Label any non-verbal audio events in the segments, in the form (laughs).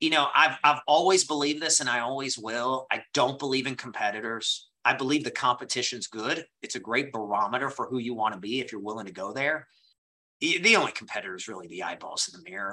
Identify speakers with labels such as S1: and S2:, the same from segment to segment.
S1: you know, I've I've always believed this and I always will. I don't believe in competitors. I believe the competition's good. It's a great barometer for who you want to be if you're willing to go there. The only competitor is really the eyeballs in the mirror.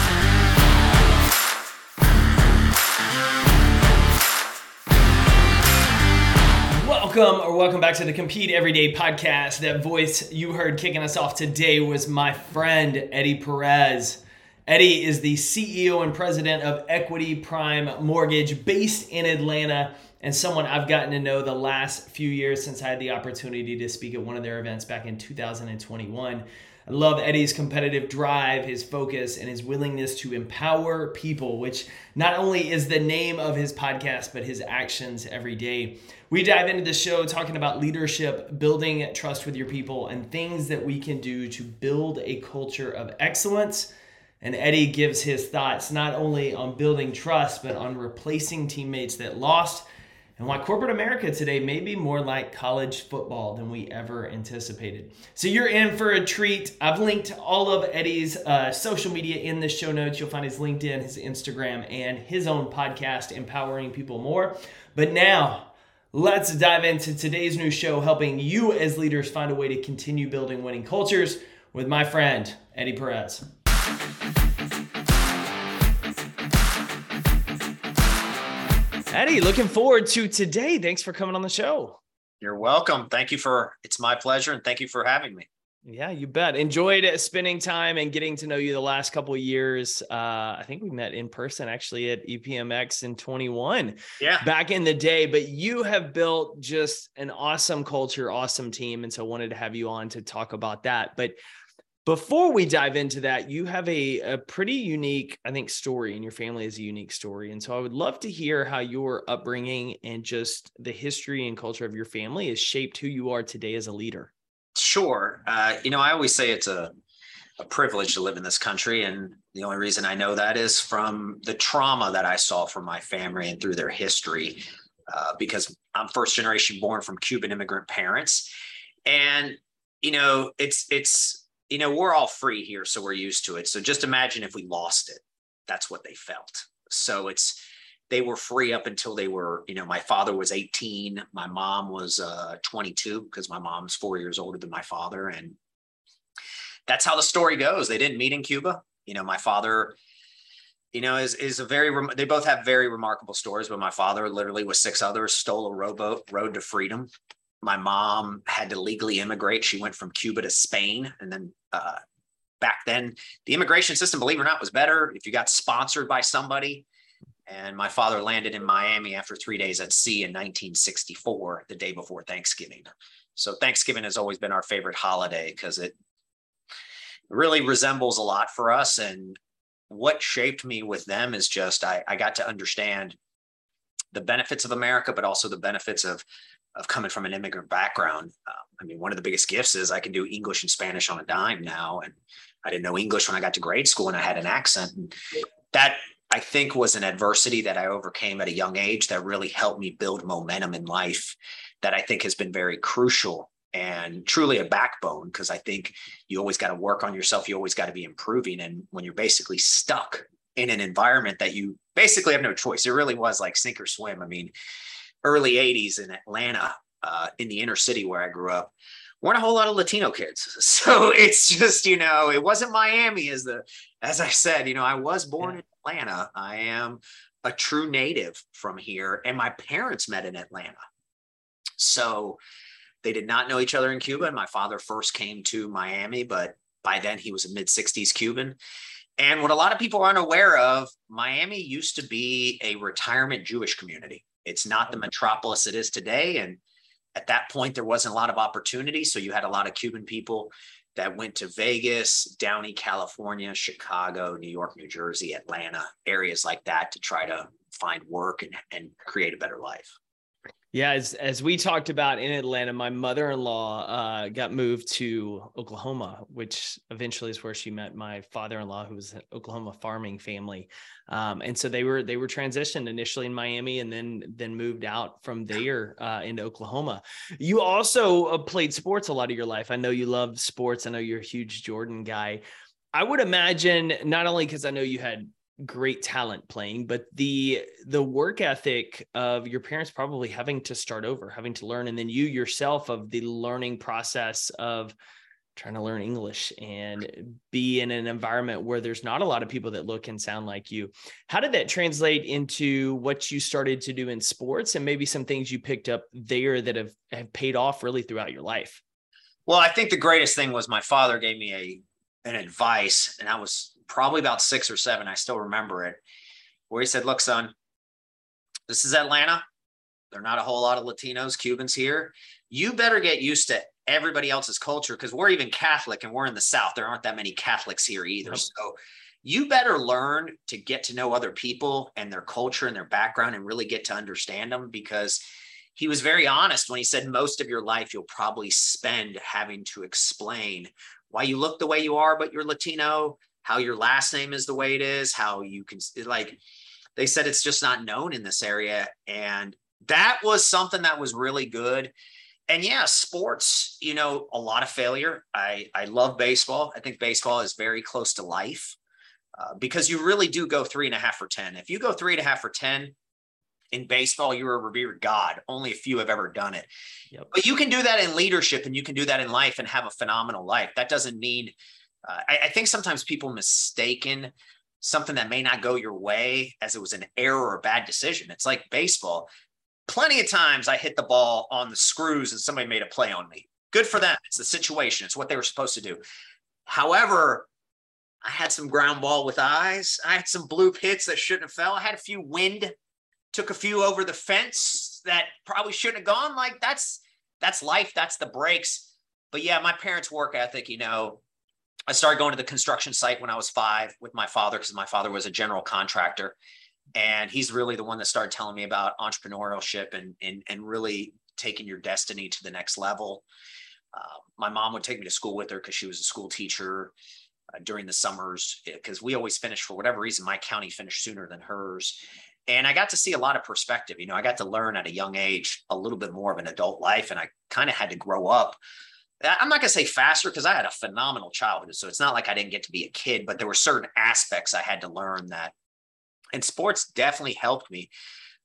S2: Welcome or welcome back to the Compete Everyday podcast. That voice you heard kicking us off today was my friend Eddie Perez. Eddie is the CEO and president of Equity Prime Mortgage based in Atlanta and someone I've gotten to know the last few years since I had the opportunity to speak at one of their events back in 2021. I love Eddie's competitive drive, his focus, and his willingness to empower people, which not only is the name of his podcast, but his actions every day. We dive into the show talking about leadership, building trust with your people, and things that we can do to build a culture of excellence. And Eddie gives his thoughts not only on building trust, but on replacing teammates that lost and why corporate America today may be more like college football than we ever anticipated. So you're in for a treat. I've linked all of Eddie's uh, social media in the show notes. You'll find his LinkedIn, his Instagram, and his own podcast, Empowering People More. But now, let's dive into today's new show, helping you as leaders find a way to continue building winning cultures with my friend, Eddie Perez. Eddie, looking forward to today. Thanks for coming on the show.
S1: You're welcome. Thank you for it's my pleasure and thank you for having me.
S2: Yeah, you bet. Enjoyed spending time and getting to know you the last couple of years. Uh, I think we met in person actually at EPMX in 21.
S1: Yeah.
S2: Back in the day, but you have built just an awesome culture, awesome team. And so wanted to have you on to talk about that. But before we dive into that, you have a, a pretty unique, I think, story, and your family is a unique story. And so I would love to hear how your upbringing and just the history and culture of your family has shaped who you are today as a leader.
S1: Sure. Uh, you know, I always say it's a, a privilege to live in this country. And the only reason I know that is from the trauma that I saw from my family and through their history, uh, because I'm first generation born from Cuban immigrant parents. And, you know, it's, it's, you know, we're all free here, so we're used to it. So just imagine if we lost it. That's what they felt. So it's they were free up until they were, you know, my father was 18, my mom was uh, 22 because my mom's four years older than my father, and that's how the story goes. They didn't meet in Cuba. You know, my father, you know, is is a very. They both have very remarkable stories. But my father, literally, with six others, stole a rowboat, rowed to freedom, my mom had to legally immigrate. She went from Cuba to Spain. And then uh, back then, the immigration system, believe it or not, was better if you got sponsored by somebody. And my father landed in Miami after three days at sea in 1964, the day before Thanksgiving. So Thanksgiving has always been our favorite holiday because it really resembles a lot for us. And what shaped me with them is just I, I got to understand the benefits of America, but also the benefits of of coming from an immigrant background. Uh, I mean, one of the biggest gifts is I can do English and Spanish on a dime now. And I didn't know English when I got to grade school and I had an accent. And that I think was an adversity that I overcame at a young age that really helped me build momentum in life that I think has been very crucial and truly a backbone because I think you always got to work on yourself. You always got to be improving. And when you're basically stuck in an environment that you basically have no choice, it really was like sink or swim. I mean, early 80s in Atlanta, uh, in the inner city where I grew up, weren't a whole lot of Latino kids. (laughs) So it's just, you know, it wasn't Miami as the, as I said, you know, I was born in Atlanta. I am a true native from here, and my parents met in Atlanta. So they did not know each other in Cuba. And my father first came to Miami, but by then he was a mid 60s Cuban. And what a lot of people aren't aware of, Miami used to be a retirement Jewish community. It's not the metropolis it is today. And at that point, there wasn't a lot of opportunity. So you had a lot of Cuban people that went to Vegas, Downey, California, Chicago, New York, New Jersey, Atlanta, areas like that to try to find work and, and create a better life.
S2: Yeah, as as we talked about in Atlanta, my mother-in-law uh, got moved to Oklahoma, which eventually is where she met my father-in-law, who was an Oklahoma farming family, um, and so they were they were transitioned initially in Miami, and then then moved out from there uh, into Oklahoma. You also uh, played sports a lot of your life. I know you love sports. I know you're a huge Jordan guy. I would imagine not only because I know you had great talent playing but the the work ethic of your parents probably having to start over having to learn and then you yourself of the learning process of trying to learn english and be in an environment where there's not a lot of people that look and sound like you. How did that translate into what you started to do in sports and maybe some things you picked up there that have, have paid off really throughout your life?
S1: Well i think the greatest thing was my father gave me a an advice and i was probably about six or seven. I still remember it, where he said, Look, son, this is Atlanta. There are not a whole lot of Latinos, Cubans here. You better get used to everybody else's culture because we're even Catholic and we're in the South. There aren't that many Catholics here either. So you better learn to get to know other people and their culture and their background and really get to understand them because he was very honest when he said most of your life you'll probably spend having to explain why you look the way you are, but you're Latino, how your last name is the way it is, how you can like they said it's just not known in this area. And that was something that was really good. And yeah, sports, you know, a lot of failure. I, I love baseball. I think baseball is very close to life uh, because you really do go three and a half for 10. If you go three and a half for 10 in baseball, you're a revered God. Only a few have ever done it. Yep. But you can do that in leadership and you can do that in life and have a phenomenal life. That doesn't mean uh, I, I think sometimes people mistaken something that may not go your way as it was an error or a bad decision. It's like baseball. Plenty of times I hit the ball on the screws and somebody made a play on me. Good for them. It's the situation. It's what they were supposed to do. However, I had some ground ball with eyes. I had some bloop hits that shouldn't have fell. I had a few wind, took a few over the fence that probably shouldn't have gone. Like that's that's life. That's the breaks. But yeah, my parents' work ethic, you know, I started going to the construction site when I was five with my father because my father was a general contractor. And he's really the one that started telling me about entrepreneurship and, and, and really taking your destiny to the next level. Uh, my mom would take me to school with her because she was a school teacher uh, during the summers because we always finished for whatever reason my county finished sooner than hers and i got to see a lot of perspective you know i got to learn at a young age a little bit more of an adult life and i kind of had to grow up I'm not going to say faster because I had a phenomenal childhood. So it's not like I didn't get to be a kid, but there were certain aspects I had to learn that. And sports definitely helped me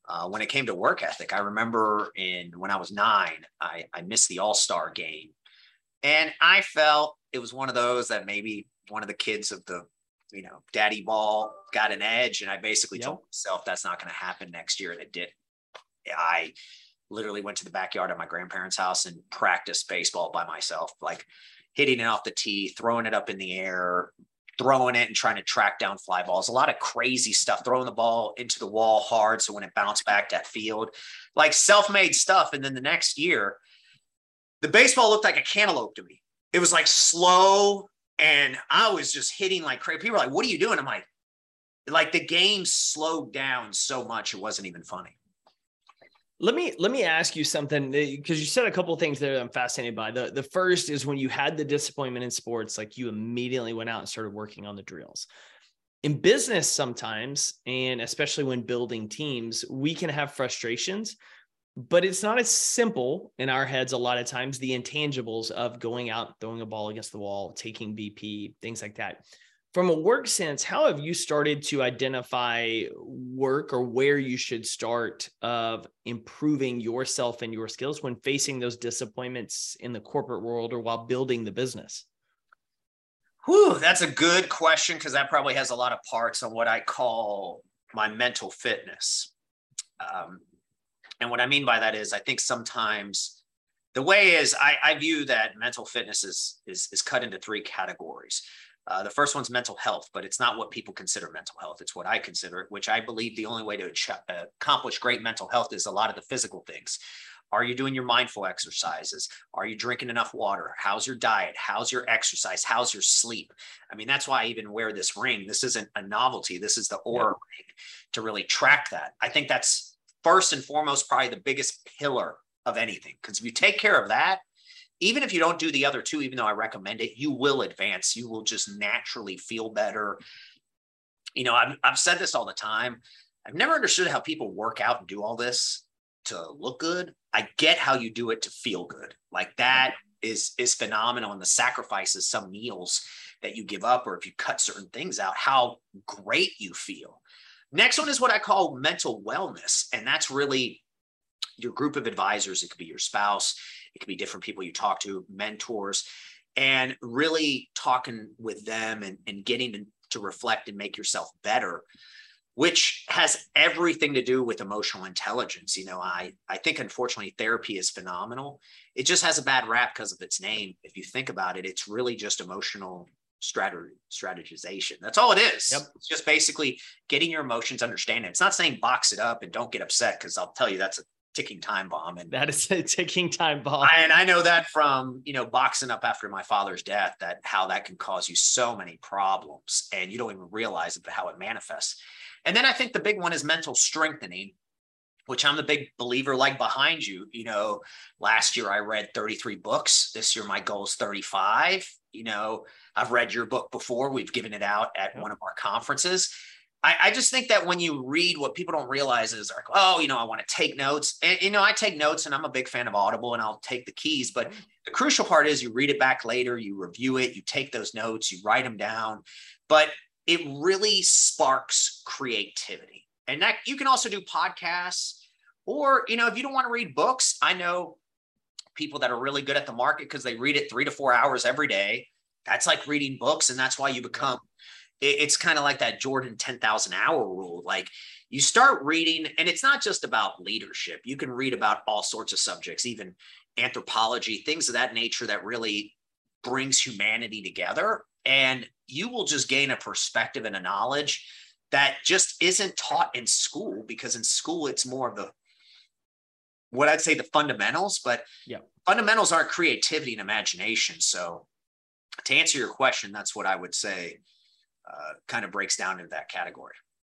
S1: uh, when it came to work ethic. I remember in when I was nine, I, I missed the All Star game. And I felt it was one of those that maybe one of the kids of the, you know, daddy ball got an edge. And I basically yep. told myself that's not going to happen next year. And it did. I literally went to the backyard of my grandparents' house and practiced baseball by myself, like hitting it off the tee, throwing it up in the air, throwing it and trying to track down fly balls. A lot of crazy stuff, throwing the ball into the wall hard. So when it bounced back that field, like self made stuff. And then the next year, the baseball looked like a cantaloupe to me. It was like slow. And I was just hitting like crazy. People were like, what are you doing? I'm like, like the game slowed down so much, it wasn't even funny.
S2: Let me let me ask you something eh, because you said a couple things there that I'm fascinated by. The the first is when you had the disappointment in sports, like you immediately went out and started working on the drills. In business, sometimes, and especially when building teams, we can have frustrations, but it's not as simple in our heads a lot of times. The intangibles of going out, throwing a ball against the wall, taking BP, things like that from a work sense, how have you started to identify work or where you should start of improving yourself and your skills when facing those disappointments in the corporate world or while building the business?
S1: Whew, that's a good question because that probably has a lot of parts on what I call my mental fitness. Um, and what I mean by that is, I think sometimes the way is I, I view that mental fitness is, is, is cut into three categories. Uh, the first one's mental health, but it's not what people consider mental health. It's what I consider it, which I believe the only way to uh, accomplish great mental health is a lot of the physical things. Are you doing your mindful exercises? Are you drinking enough water? How's your diet? How's your exercise? How's your sleep? I mean, that's why I even wear this ring. This isn't a novelty. This is the Oura yeah. ring to really track that. I think that's first and foremost, probably the biggest pillar of anything. Because if you take care of that, even if you don't do the other two, even though I recommend it, you will advance. You will just naturally feel better. You know, I've, I've said this all the time. I've never understood how people work out and do all this to look good. I get how you do it to feel good. Like that is is phenomenal and the sacrifices some meals that you give up or if you cut certain things out how great you feel. Next one is what I call mental wellness and that's really your group of advisors, it could be your spouse, it could be different people you talk to, mentors, and really talking with them and, and getting to, to reflect and make yourself better which has everything to do with emotional intelligence. You know, I I think unfortunately therapy is phenomenal. It just has a bad rap because of its name. If you think about it, it's really just emotional strategy strategization. That's all it is. Yep. It's just basically getting your emotions understanding. It's not saying box it up and don't get upset because I'll tell you that's a ticking time bomb. And
S2: that is a ticking time bomb.
S1: And I know that from, you know, boxing up after my father's death, that how that can cause you so many problems and you don't even realize it, how it manifests. And then I think the big one is mental strengthening, which I'm the big believer like behind you. You know, last year I read 33 books. This year my goal is 35. You know, I've read your book before. We've given it out at one of our conferences. I, I, just think that when you read what people don't realize is like, oh, you know, I want to take notes. And you know, I take notes and I'm a big fan of Audible and I'll take the keys. But mm. the crucial part is you read it back later, you review it, you take those notes, you write them down. But it really sparks creativity. And that you can also do podcasts, or you know, if you don't want to read books, I know people that are really good at the market because they read it three to four hours every day. That's like reading books, and that's why you become. It's kind of like that Jordan 10,000 hour rule. Like you start reading, and it's not just about leadership. You can read about all sorts of subjects, even anthropology, things of that nature that really brings humanity together and you will just gain a perspective and a knowledge that just isn't taught in school because in school it's more of the what I'd say the fundamentals, but yeah, fundamentals aren't creativity and imagination. So to answer your question, that's what I would say uh, kind of breaks down into that category.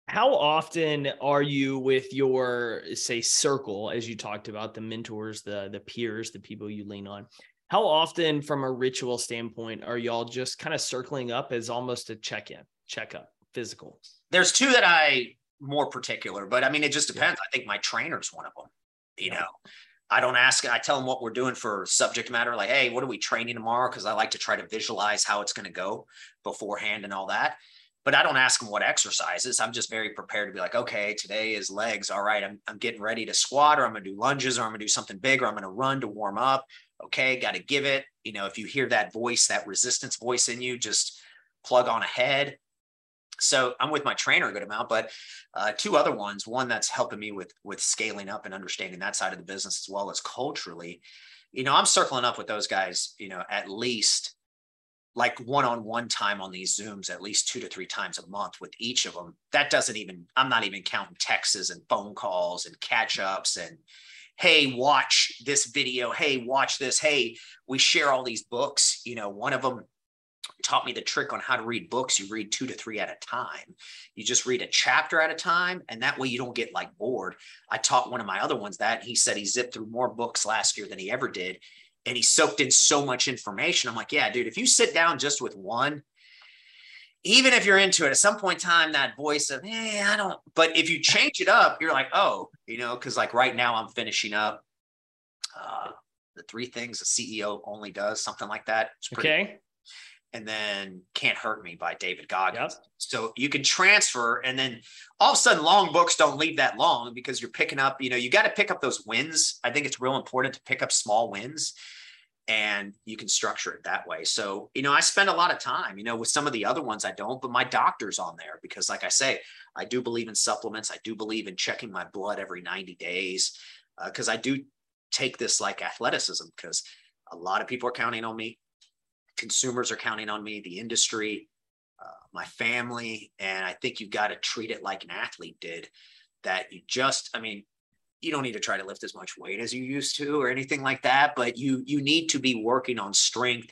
S2: How often are you with your say circle, as you talked about the mentors, the the peers, the people you lean on? How often, from a ritual standpoint, are y'all just kind of circling up as almost a check in, checkup, physical?
S1: There's two that I more particular, but I mean, it just depends. Yeah. I think my trainer's one of them. You yeah. know, I don't ask, I tell them what we're doing for subject matter, like, hey, what are we training tomorrow? Because I like to try to visualize how it's going to go beforehand and all that. But I don't ask them what exercises. I'm just very prepared to be like, okay, today is legs. All right, I'm, I'm getting ready to squat, or I'm going to do lunges, or I'm going to do something big, or I'm going to run to warm up okay got to give it you know if you hear that voice that resistance voice in you just plug on ahead so i'm with my trainer a good amount but uh, two other ones one that's helping me with with scaling up and understanding that side of the business as well as culturally. You know i'm circling up with those guys you know at least like one-on-one time on these zooms at least two to three times a month with each of them that doesn't even i'm not even counting texts and phone calls and catch ups and hey watch this video. Hey watch this. Hey we share all these books. You know one of them taught me the trick on how to read books you read two to three at a time you just read a chapter at a time and that way you don't get like bored i taught one of my other ones that he said he zipped through more books last year than he ever did and he soaked in so much information i'm like yeah dude if you sit down just with one even if you're into it, at some point in time, that voice of, hey, I don't, but if you change it up, you're like, oh, you know, because like right now I'm finishing up uh, the three things a CEO only does, something like that.
S2: okay. Cool.
S1: And then Can't Hurt Me by David Goggins. Yep. So you can transfer, and then all of a sudden, long books don't leave that long because you're picking up, you know, you got to pick up those wins. I think it's real important to pick up small wins and you can structure it that way. So, you know, I spend a lot of time, you know, with some of the other ones I don't, but my doctor's on there because, like I say, I do believe in supplements. I do believe in checking my blood every 90 days because uh, I do take this like athleticism because a lot of people are counting on me. Consumers are counting on me, the industry, uh, my family. And I think you've got to treat it like an athlete did that you just, I mean, you don't need to try to lift as much weight as you used to or anything like that, but you you need to be working on strength,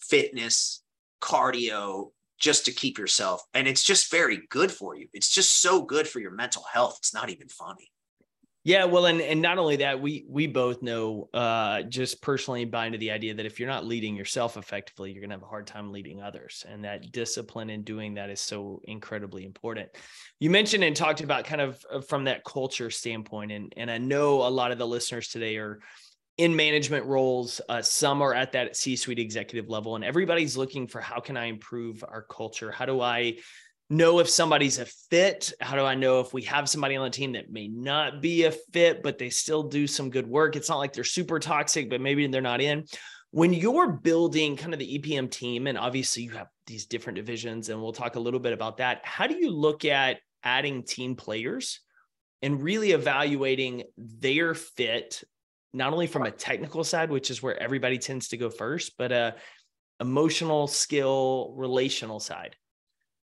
S1: fitness, cardio just to keep yourself and it's just very good for you. It's just so good for your mental health. It's not even funny.
S2: Yeah, well, and and not only that, we we both know, uh, just personally buy into the idea that if you're not leading yourself effectively, you're gonna have a hard time leading others, and that discipline in doing that is so incredibly important. You mentioned and talked about kind of uh, from that culture standpoint, and and I know a lot of the listeners today are in management roles. Uh, some are at that C-suite executive level, and everybody's looking for how can I improve our culture? How do I know if somebody's a fit? How do I know if we have somebody on the team that may not be a fit, but they still do some good work? It's not like they're super toxic, but maybe they're not in. When you're building kind of the EPM team, and obviously you have these different divisions, and we'll talk a little bit about that. How do you look at adding team players and really evaluating their fit, not only from a technical side, which is where everybody tends to go first, but a emotional skill, relational side?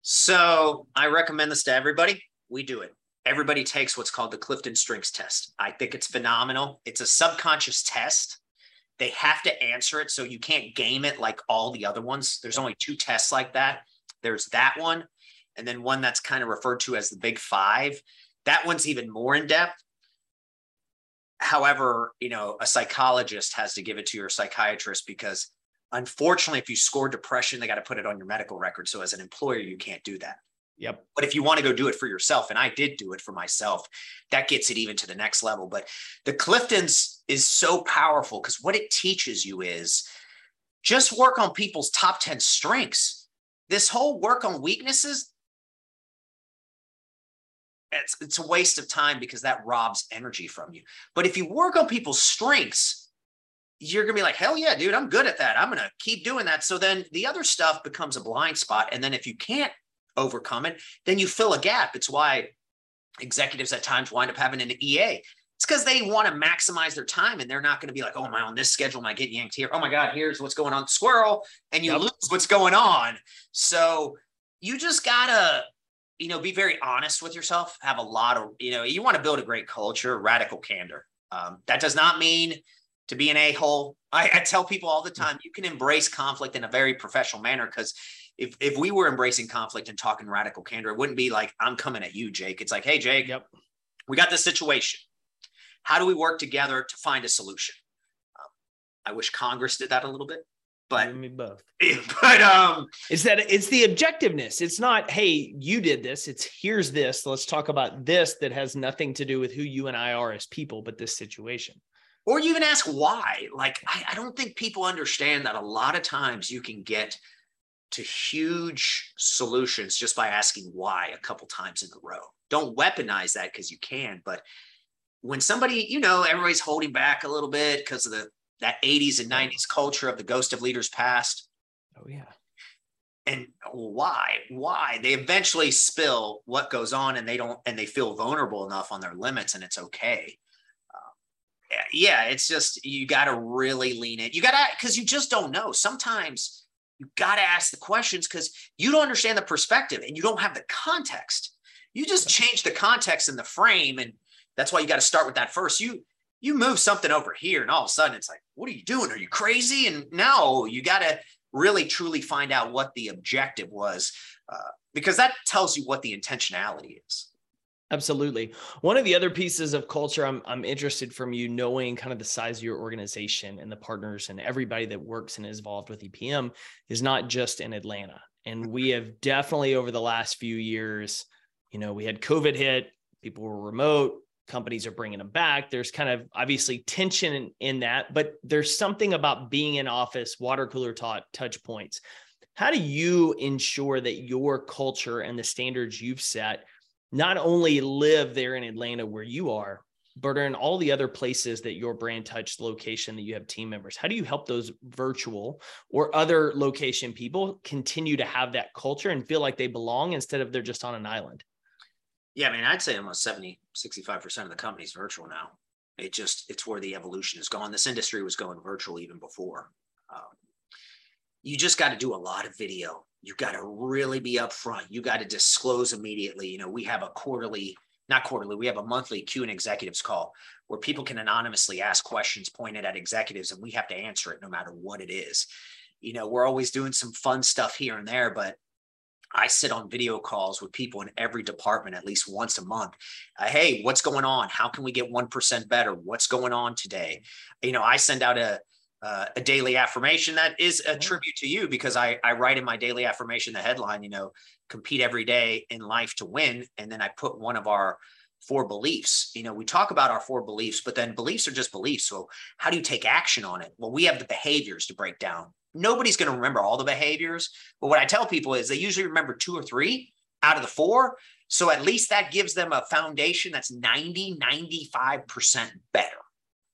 S1: So I recommend this to everybody. We do it. Everybody takes what's called the Clifton Strengths Test. I think it's phenomenal. It's a subconscious test. They have to answer it. So you can't game it like all the other ones. There's only two tests like that. There's that one, and then one that's kind of referred to as the Big Five. That one's even more in depth. However, you know, a psychologist has to give it to your psychiatrist because Unfortunately, if you score depression, they got to put it on your medical record. So as an employer, you can't do that.
S2: Yep.
S1: But if you want to go do it for yourself, and I did do it for myself, that gets it even to the next level. But the Cliftons is so powerful because what it teaches you is just work on people's top 10 strengths. This whole work on weaknesses, it's, it's a waste of time because that robs energy from you. But if you work on people's strengths, you're gonna be like, hell yeah, dude, I'm good at that. I'm gonna keep doing that. So then the other stuff becomes a blind spot. And then if you can't overcome it, then you fill a gap. It's why executives at times wind up having an EA. It's because they want to maximize their time and they're not going to be like, oh, am I on this schedule? Am I getting yanked here? Oh my God, here's what's going on. Squirrel, and you yep. lose what's going on. So you just gotta, you know, be very honest with yourself. Have a lot of, you know, you want to build a great culture, radical candor. Um, that does not mean to be an a-hole. I, I tell people all the mm. time, you can embrace conflict in a very professional manner because if if we were embracing conflict and talking radical candor, it wouldn't be like I'm coming at you, Jake. It's like, hey, Jake,
S2: yep.
S1: we got this situation. How do we work together to find a solution? Um, I wish Congress did that a little bit, but
S2: me both. (laughs)
S1: But um,
S2: is that it's the objectiveness? It's not, hey, you did this. It's here's this. Let's talk about this that has nothing to do with who you and I are as people, but this situation
S1: or you even ask why. Like, I, I don't think people understand that a lot of times you can get to huge solutions just by asking why a couple times in a row. Don't weaponize that because you can, but when somebody, you know, everybody's holding back a little bit because of the that 80s and 90s culture of the ghost of leaders past.
S2: Oh yeah.
S1: And why? Why? They eventually spill what goes on and they don't and they feel vulnerable enough on their limits and it's okay yeah, it's just you got to really lean in. You got to because you just don't know. Sometimes you got to ask the questions because you don't understand the perspective and you don't have the context. You just change the context and the frame, and that's why you got to start with that first. You you move something over here, and all of a sudden it's like, what are you doing? Are you crazy? And no, you got to really truly find out what the objective was, uh, because that tells you what the intentionality is.
S2: Absolutely. One of the other pieces of culture I'm, I'm interested from you knowing kind of the size of your organization and the partners and everybody that works and is involved with EPM is not just in Atlanta. And we have definitely over the last few years, you know, we had COVID hit, people were remote, companies are bringing them back. There's kind of obviously tension in, in that, but there's something about being in office, water cooler taught touch points. How do you ensure that your culture and the standards you've set not only live there in Atlanta where you are, but in all the other places that your brand touched location that you have team members. How do you help those virtual or other location people continue to have that culture and feel like they belong instead of they're just on an island?
S1: Yeah, I mean, I'd say almost 70, 65% of the company's virtual now. It just, it's where the evolution has gone. This industry was going virtual even before. Um, you just got to do a lot of video you got to really be upfront. You got to disclose immediately. You know, we have a quarterly not quarterly, we have a monthly Q and executives call where people can anonymously ask questions pointed at executives and we have to answer it no matter what it is. You know, we're always doing some fun stuff here and there, but I sit on video calls with people in every department at least once a month. Uh, hey, what's going on? How can we get 1% better? What's going on today? You know, I send out a, uh, a daily affirmation that is a tribute to you because I, I write in my daily affirmation the headline, you know, compete every day in life to win. And then I put one of our four beliefs. You know, we talk about our four beliefs, but then beliefs are just beliefs. So how do you take action on it? Well, we have the behaviors to break down nobody's going to remember all the behaviors. But what I tell people is they usually remember two or three out of the four. So at least that gives them a foundation that's 90, 95% better.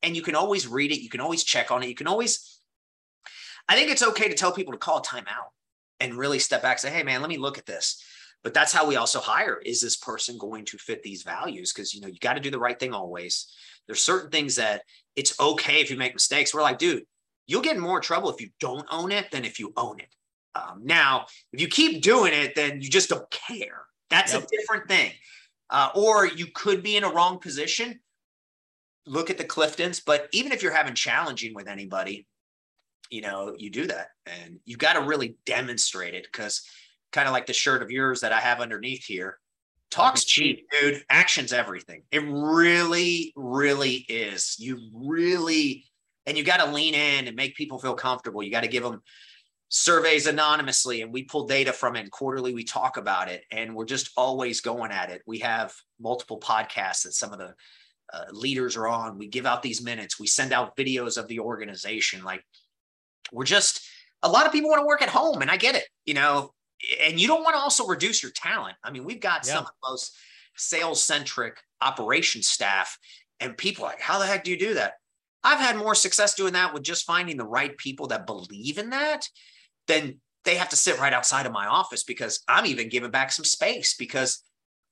S1: And you can always read it. You can always check on it. You can always, I think it's okay to tell people to call a timeout and really step back, say, hey, man, let me look at this. But that's how we also hire. Is this person going to fit these values? Because, you know, you got to do the right thing always. There's certain things that it's okay if you make mistakes. We're like, dude, you'll get in more trouble if you don't own it than if you own it. Um, now, if you keep doing it, then you just don't care. That's yep. a different thing. Uh, or you could be in a wrong position. Look at the Cliftons, but even if you're having challenging with anybody, you know, you do that and you got to really demonstrate it because kind of like the shirt of yours that I have underneath here. Talk's cheap, dude. Action's everything. It really, really is. You really and you got to lean in and make people feel comfortable. You got to give them surveys anonymously and we pull data from it and quarterly we talk about it and we're just always going at it we have multiple podcasts that some of the uh, leaders are on. We give out these minutes. We send out videos of the organization. Like we're just a lot of people want to work at home and i get it you know? And you don't want to also reduce your talent. I mean we've got yeah. some of the most sales centric operation staff and people like how the heck do you do that? I've had more success doing that with just finding the right people that believe in that than they have to sit right outside of my office because I'm even giving back some space because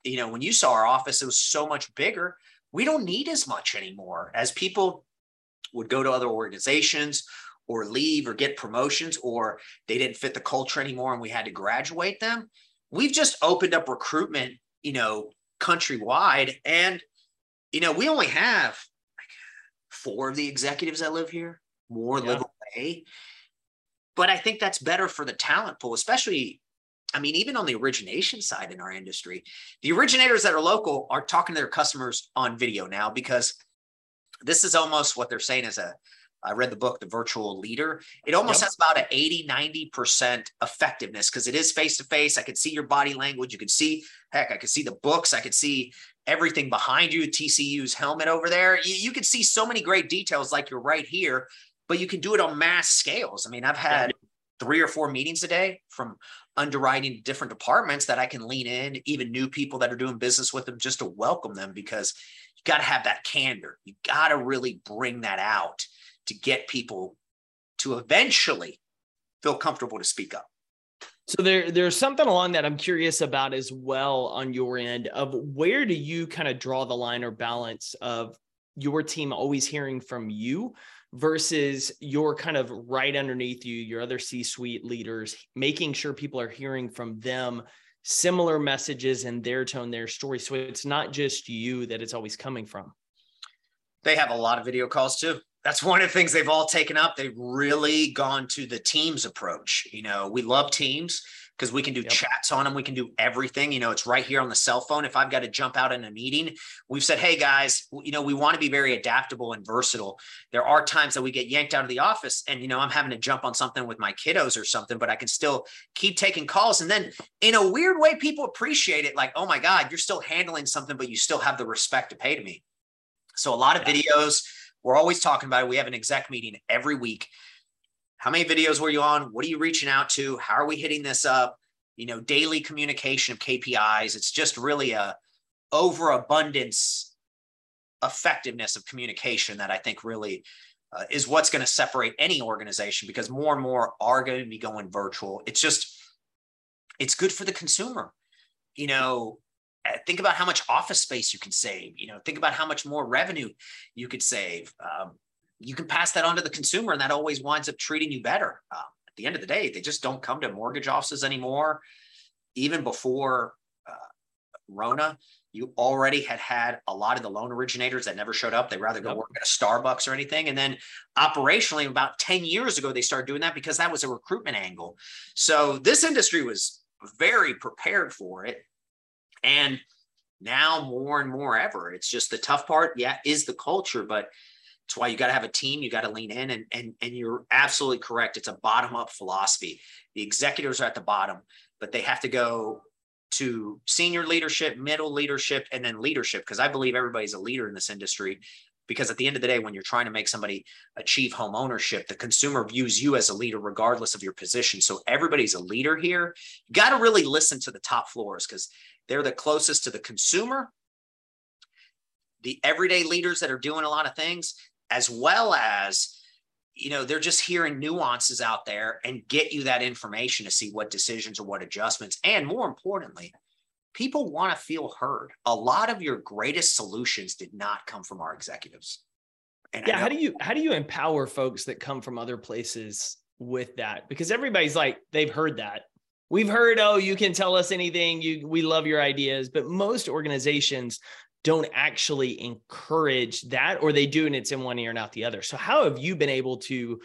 S1: you know when you saw our office it was so much bigger we don't need as much anymore as people would go to other organizations or leave or get promotions or they didn't fit the culture anymore and we had to graduate them we've just opened up recruitment you know countrywide and you know we only have four of the executives that live here, more yeah. live away. But I think that's better for the talent pool, especially, I mean, even on the origination side in our industry. The originators that are local are talking to their customers on video now because this is almost what they're saying as a I read the book, The Virtual Leader. It almost yep. has about an 80, 90% effectiveness because it is face to face. I could see your body language. You can see, heck, I could see the books. I could see everything behind you, TCU's helmet over there. You, you can see so many great details like you're right here, but you can do it on mass scales. I mean, I've had three or four meetings a day from underwriting different departments that I can lean in, even new people that are doing business with them just to welcome them because you got to have that candor. You got to really bring that out to get people to eventually feel comfortable to speak up.
S2: So there, there's something along that I'm curious about as well on your end of where do you kind of draw the line or balance of your team always hearing from you versus your kind of right underneath you, your other C-suite leaders, making sure people are hearing from them similar messages in their tone, their story. So it's not just you that it's always coming from.
S1: They have a lot of video calls too that's one of the things they've all taken up. They've really gone to the teams approach. You know, we love teams because we can do yep. chats on them. We can do everything. You know, it's right here on the cell phone. If I've got to jump out in a meeting, we've said, hey guys, you know, we want to be very adaptable and versatile. There are times that we get yanked out of the office and, you know, I'm having to jump on something with my kiddos or something, but I can still keep taking calls. And then in a weird way, people appreciate it like, oh my God, you're still handling something, but you still have the respect to pay to me. So a lot of yeah. videos we're always talking about it. We have an exec meeting every week. How many videos were you on? What are you reaching out to? How are we hitting this up? You know, daily communication of KPIs. It's just really a overabundance effectiveness of communication that I think really uh, is what's going to separate any organization because more and more are going to be going virtual. It's just, it's good for the consumer. You know, uh, think about how much office space you can save you know think about how much more revenue you could save um, you can pass that on to the consumer and that always winds up treating you better um, at the end of the day they just don't come to mortgage offices anymore even before uh, rona you already had had a lot of the loan originators that never showed up. They'd rather go yep. work at a Starbucks or anything. And then operationally, about 10 years ago, they started doing that because that was a recruitment angle. So this industry was very prepared for it. And now more and more ever, it's just the tough part, yeah, is the culture, but it's why you got to have a team. You got to lean in, and and and you're absolutely correct. It's a bottom up philosophy. The executives are at the bottom, but they have to go to senior leadership, middle leadership, and then leadership. Because I believe everybody's a leader in this industry. Because at the end of the day, when you're trying to make somebody achieve home ownership, the consumer views you as a leader regardless of your position. So everybody's a leader here. You got to really listen to the top floors because they're the closest to the consumer. The everyday leaders that are doing a lot of things, as well as you know they're just hearing nuances out there and get you that information to see what decisions or what adjustments. And more importantly people want to feel heard. A lot of your greatest solutions did not come from our executives.
S2: And yeah how do you how do you empower folks that come from other places with that? Because everybody's like they've heard that. We've heard oh you can tell us anything. You we love your ideas. But most organizations don't actually encourage that or they do and it's in one ear and out the other. So how have you been able to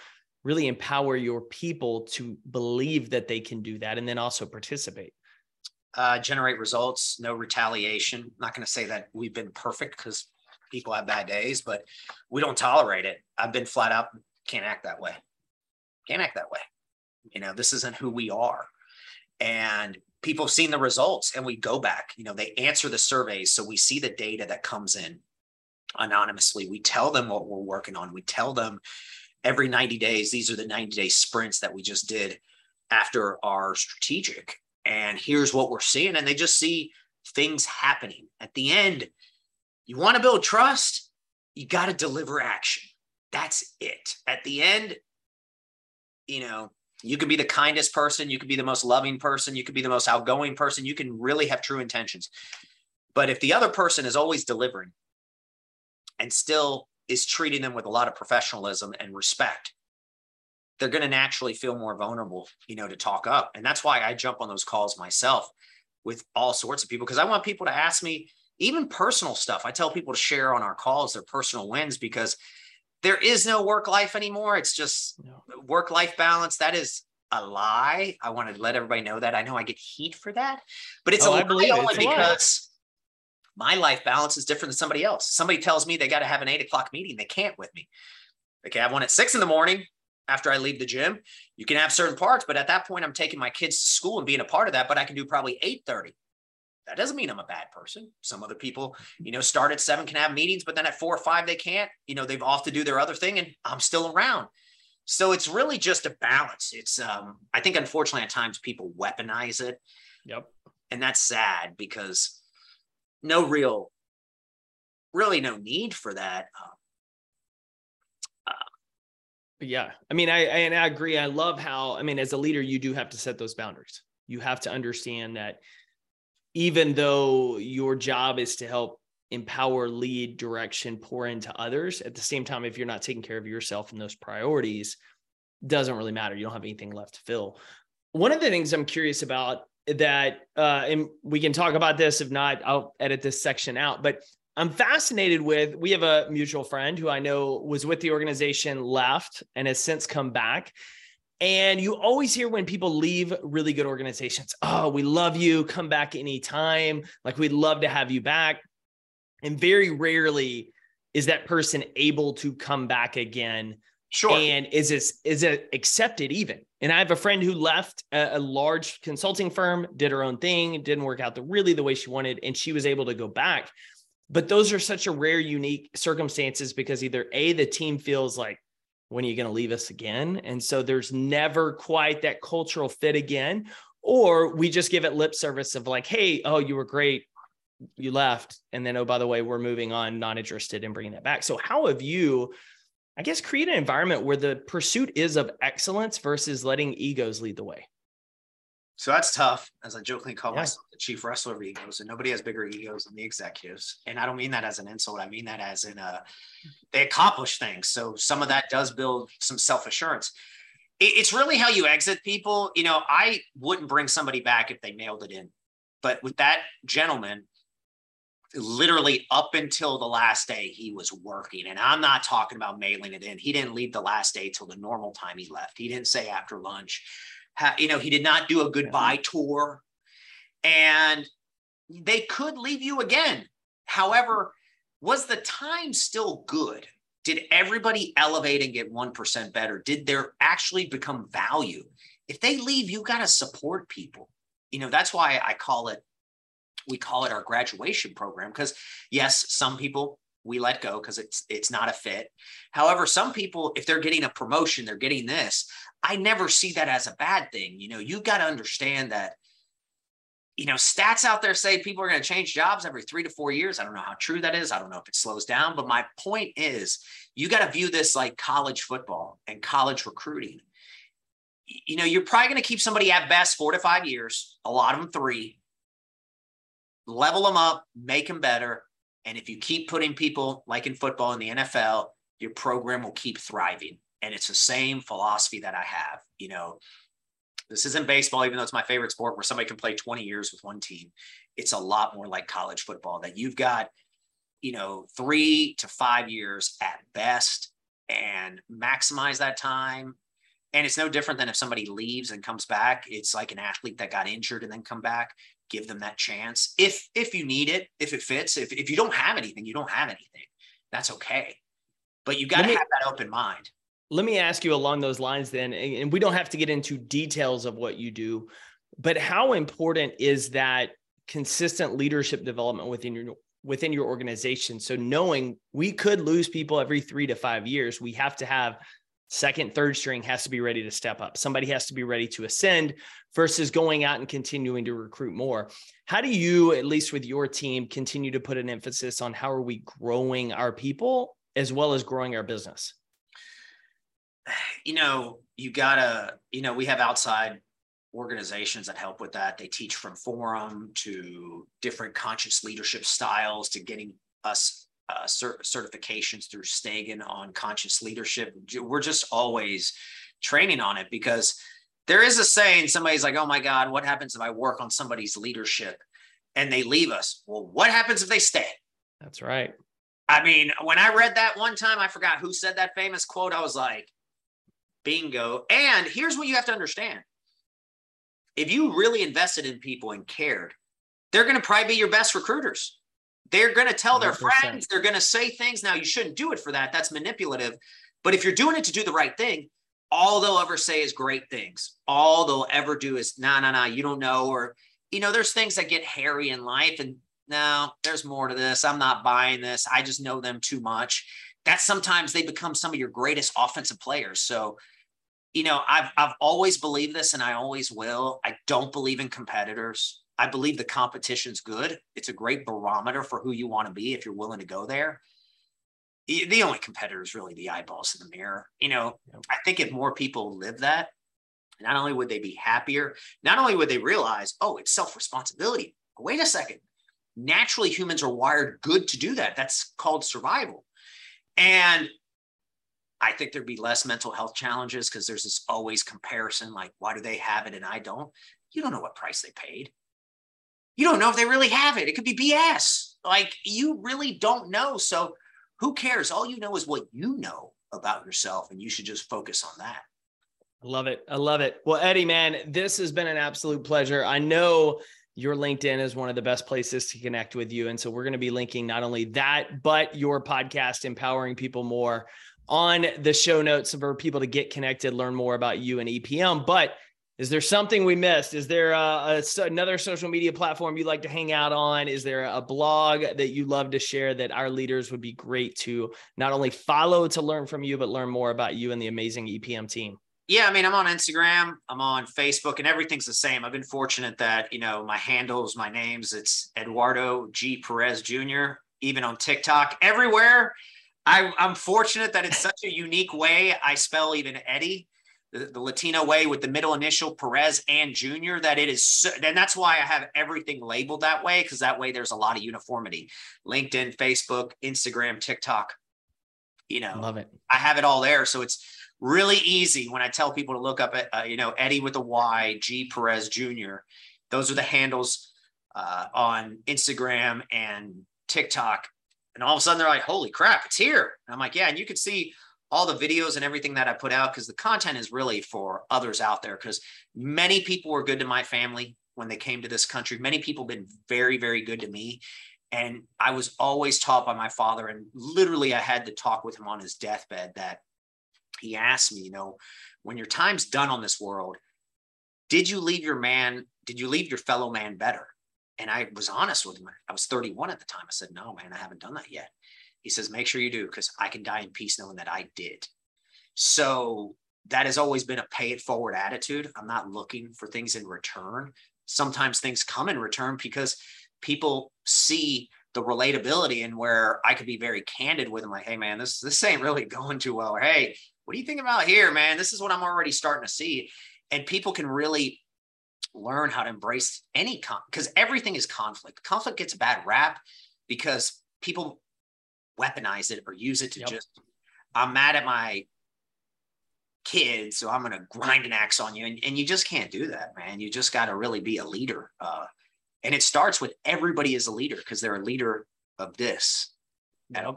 S2: really empower your people to believe that they can do that and then also participate?
S1: Uh, generate results no retaliation. I'm not going to say that we've been perfect because people have bad days but we don't tolerate it. I've been flat out can't act that way. Can't act that way. You know this isn't who we are. And people have seen the results and we go back you know they answer the surveys so we see the data that comes in anonymously. We tell them what we're working on. We tell them every 90 days these are the 90 day sprints that we just did after our strategic. And here's what we're seeing and they just see things happening. At the end you want to build trust you got to deliver action. That's it. At the end you know you could be the kindest person, you could be the most loving person, you could be the most outgoing person, you can really have true intentions. But if the other person is always delivering and still is treating them with a lot of professionalism and respect, they're going to naturally feel more vulnerable, you know, to talk up. And that's why I jump on those calls myself with all sorts of people because I want people to ask me even personal stuff. I tell people to share on our calls their personal wins because there is no work life anymore. It's just no. work life balance. That is a lie. I want to let everybody know that. I know I get heat for that, but it's oh, a lie only it's because my life balance is different than somebody else. Somebody tells me they got to have an eight o'clock meeting. They can't with me. They can have one at six in the morning after I leave the gym. You can have certain parts, but at that point, I'm taking my kids to school and being a part of that. But I can do probably eight thirty. That doesn't mean I'm a bad person. Some other people, you know, start at seven can have meetings, but then at four or five they can't. You know, they've off to do their other thing, and I'm still around. So it's really just a balance. It's um, I think unfortunately at times people weaponize it.
S2: Yep.
S1: And that's sad because no real, really no need for that. Um,
S2: uh, yeah, I mean, I, I and I agree. I love how I mean, as a leader, you do have to set those boundaries. You have to understand that even though your job is to help empower, lead, direction, pour into others, at the same time, if you're not taking care of yourself and those priorities, doesn't really matter. You don't have anything left to fill. One of the things I'm curious about that, uh, and we can talk about this. If not, I'll edit this section out. But I'm fascinated with. We have a mutual friend who I know was with the organization, left, and has since come back. And you always hear when people leave really good organizations, oh, we love you, come back anytime. Like we'd love to have you back. And very rarely is that person able to come back again.
S1: Sure.
S2: And is this is it accepted even? And I have a friend who left a, a large consulting firm, did her own thing, didn't work out the really the way she wanted, and she was able to go back. But those are such a rare, unique circumstances because either A, the team feels like when are you going to leave us again? And so there's never quite that cultural fit again. Or we just give it lip service of like, hey, oh, you were great. You left. And then, oh, by the way, we're moving on, not interested in bringing that back. So, how have you, I guess, create an environment where the pursuit is of excellence versus letting egos lead the way?
S1: So that's tough, as I jokingly call yeah. myself the chief wrestler of egos, and nobody has bigger egos than the executives. And I don't mean that as an insult. I mean that as in a they accomplish things. So some of that does build some self assurance. It, it's really how you exit people. You know, I wouldn't bring somebody back if they mailed it in, but with that gentleman, literally up until the last day he was working and i'm not talking about mailing it in he didn't leave the last day till the normal time he left he didn't say after lunch you know he did not do a goodbye tour. And they could leave you again. However was the time still good? Did everybody elevate and get 1% better? Did there actually become value? If they leave you got to support people. You know that's why i call it we call it our graduation program because yes, some people we let go because it's it's not a fit. However, some people, if they're getting a promotion, they're getting this. I never see that as a bad thing. You know, you got to understand that. You know, stats out there say people are going to change jobs every three to four years. I don't know how true that is. I don't know if it slows down, but my point is, you got to view this like college football and college recruiting. You know, you're probably going to keep somebody at best four to five years, a lot of them three level them up, make them better. And if you keep putting people like in football in the NFL, your program will keep thriving. And it's the same philosophy that I have. You know, this isn't baseball, even though it's my favorite sport where somebody can play 20 years with one team. It's a lot more like college football that you've got, you know, three to five years at best and maximize that time. And it's no different than if somebody leaves and comes back. It's like an athlete that got injured and then come back give them that chance if if you need it if it fits if, if you don't have anything you don't have anything that's okay but you got to have that open mind
S2: let me ask you along those lines then and we don't have to get into details of what you do but how important is that consistent leadership development within your within your organization so knowing we could lose people every 3 to 5 years we have to have second, third string has to be ready to step up. Somebody has to be ready to ascend versus going out and continuing to recruit more. How do you, at least with your team, continue to put an emphasis on how are we growing our people as well as growing our business?
S1: You know, you gotta, you know, we have outside organizations that help with that. They teach from forum to different conscious leadership styles to getting us uh, cert- certifications through Stegan on conscious leadership. We're just always training on it because there is a saying somebody's like, oh my God, what happens if I work on somebody's leadership and they leave us? Well, what happens if they stay?
S2: That's right.
S1: I mean, when I read that one time, I forgot who said that famous quote. I was like, bingo. And here's what you have to understand if you really invested in people and cared, they're going to probably be your best recruiters. They're going to tell their 100%. friends, they're going to say things. Now, you shouldn't do it for that. That's manipulative. But if you're doing it to do the right thing, all they'll ever say is great things. All they'll ever do is, nah, nah, nah, you don't know. Or, you know, there's things that get hairy in life. And no, there's more to this. I'm not buying this. I just know them too much. That sometimes they become some of your greatest offensive players. So, you know, I've, I've always believed this and I always will. I don't believe in competitors. I believe the competition's good. It's a great barometer for who you want to be if you're willing to go there. The only competitor is really the eyeballs in the mirror. You know, I think if more people live that, not only would they be happier, not only would they realize, oh, it's self responsibility. Wait a second. Naturally, humans are wired good to do that. That's called survival. And I think there'd be less mental health challenges because there's this always comparison like, why do they have it and I don't? You don't know what price they paid you don't know if they really have it. It could be BS. Like you really don't know. So who cares? All you know is what you know about yourself, and you should just focus on that.
S2: I love it. I love it. Well, Eddie, man, this has been an absolute pleasure. I know your LinkedIn is one of the best places to connect with you. And so we're going to be linking not only that, but your podcast, Empowering People More, on the show notes for people to get connected, learn more about you and EPM. But is there something we missed? Is there uh, a, a, another social media platform you'd like to hang out on? Is there a blog that you love to share that our leaders would be great to not only follow to learn from you, but learn more about you and the amazing EPM team?
S1: Yeah, I mean, I'm on Instagram, I'm on Facebook, and everything's the same. I've been fortunate that, you know, my handles, my names, it's Eduardo G. Perez Jr., even on TikTok, everywhere. I, I'm fortunate that it's such a unique way I spell even Eddie the, the, Latino way with the middle initial Perez and Junior that it is, so, and that's why I have everything labeled that way because that way there's a lot of uniformity. LinkedIn, Facebook, Instagram, TikTok. You know,
S2: love it.
S1: I have it all there, so it's really easy when I tell people to look up at uh, you know Eddie with a Y, G Perez Junior. Those are the handles uh, on Instagram and TikTok. And all of a sudden they're like, holy crap, it's here. And I'm like, yeah. And you can see all the videos and everything that I put out because the content is really for others out there. Because many people were good to my family when they came to this country. Many people have been very, very good to me. And I was always taught by my father, and literally I had to talk with him on his deathbed that he asked me, you know, when your time's done on this world, did you leave your man, did you leave your fellow man better? And I was honest with him. I was 31 at the time. I said, no, man, I haven't done that yet. He says, make sure you do, because I can die in peace knowing that I did. So that has always been a pay it forward attitude. I'm not looking for things in return. Sometimes things come in return because people see the relatability and where I could be very candid with them, like, hey man, this this ain't really (laughs) going too well. Or hey, what do you think about here, man? This is what I'm already starting to see. And people can really learn how to embrace any con because everything is conflict. Conflict gets a bad rap because people weaponize it or use it to yep. just I'm mad at my kids, so I'm gonna grind an axe on you. And, and you just can't do that, man. You just gotta really be a leader. Uh, and it starts with everybody as a leader because they're a leader of this.
S2: Yep.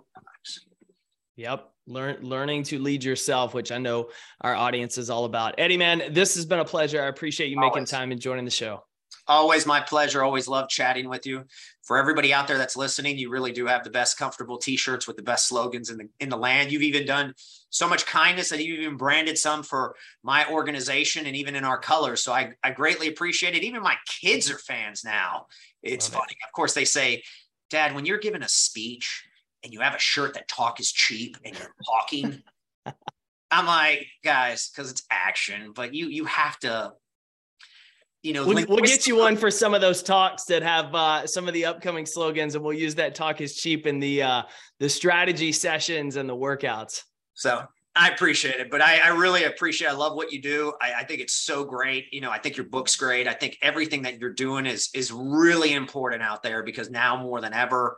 S2: Yep. Learn learning to lead yourself, which I know our audience is all about. Eddie, man, this has been a pleasure. I appreciate you making time and joining the show.
S1: Always my pleasure. Always love chatting with you. For everybody out there that's listening, you really do have the best comfortable t-shirts with the best slogans in the in the land. You've even done so much kindness that you've even branded some for my organization and even in our colors. So I, I greatly appreciate it. Even my kids are fans now. It's love funny. It. Of course, they say, Dad, when you're giving a speech and you have a shirt that talk is cheap and you're talking, (laughs) I'm like, guys, because it's action, but you you have to you know,
S2: we'll, we'll get you one for some of those talks that have uh, some of the upcoming slogans, and we'll use that talk is cheap in the uh, the strategy sessions and the workouts.
S1: So I appreciate it, but I, I really appreciate. I love what you do. I, I, think it's so great. You know, I think your book's great. I think everything that you're doing is is really important out there because now more than ever,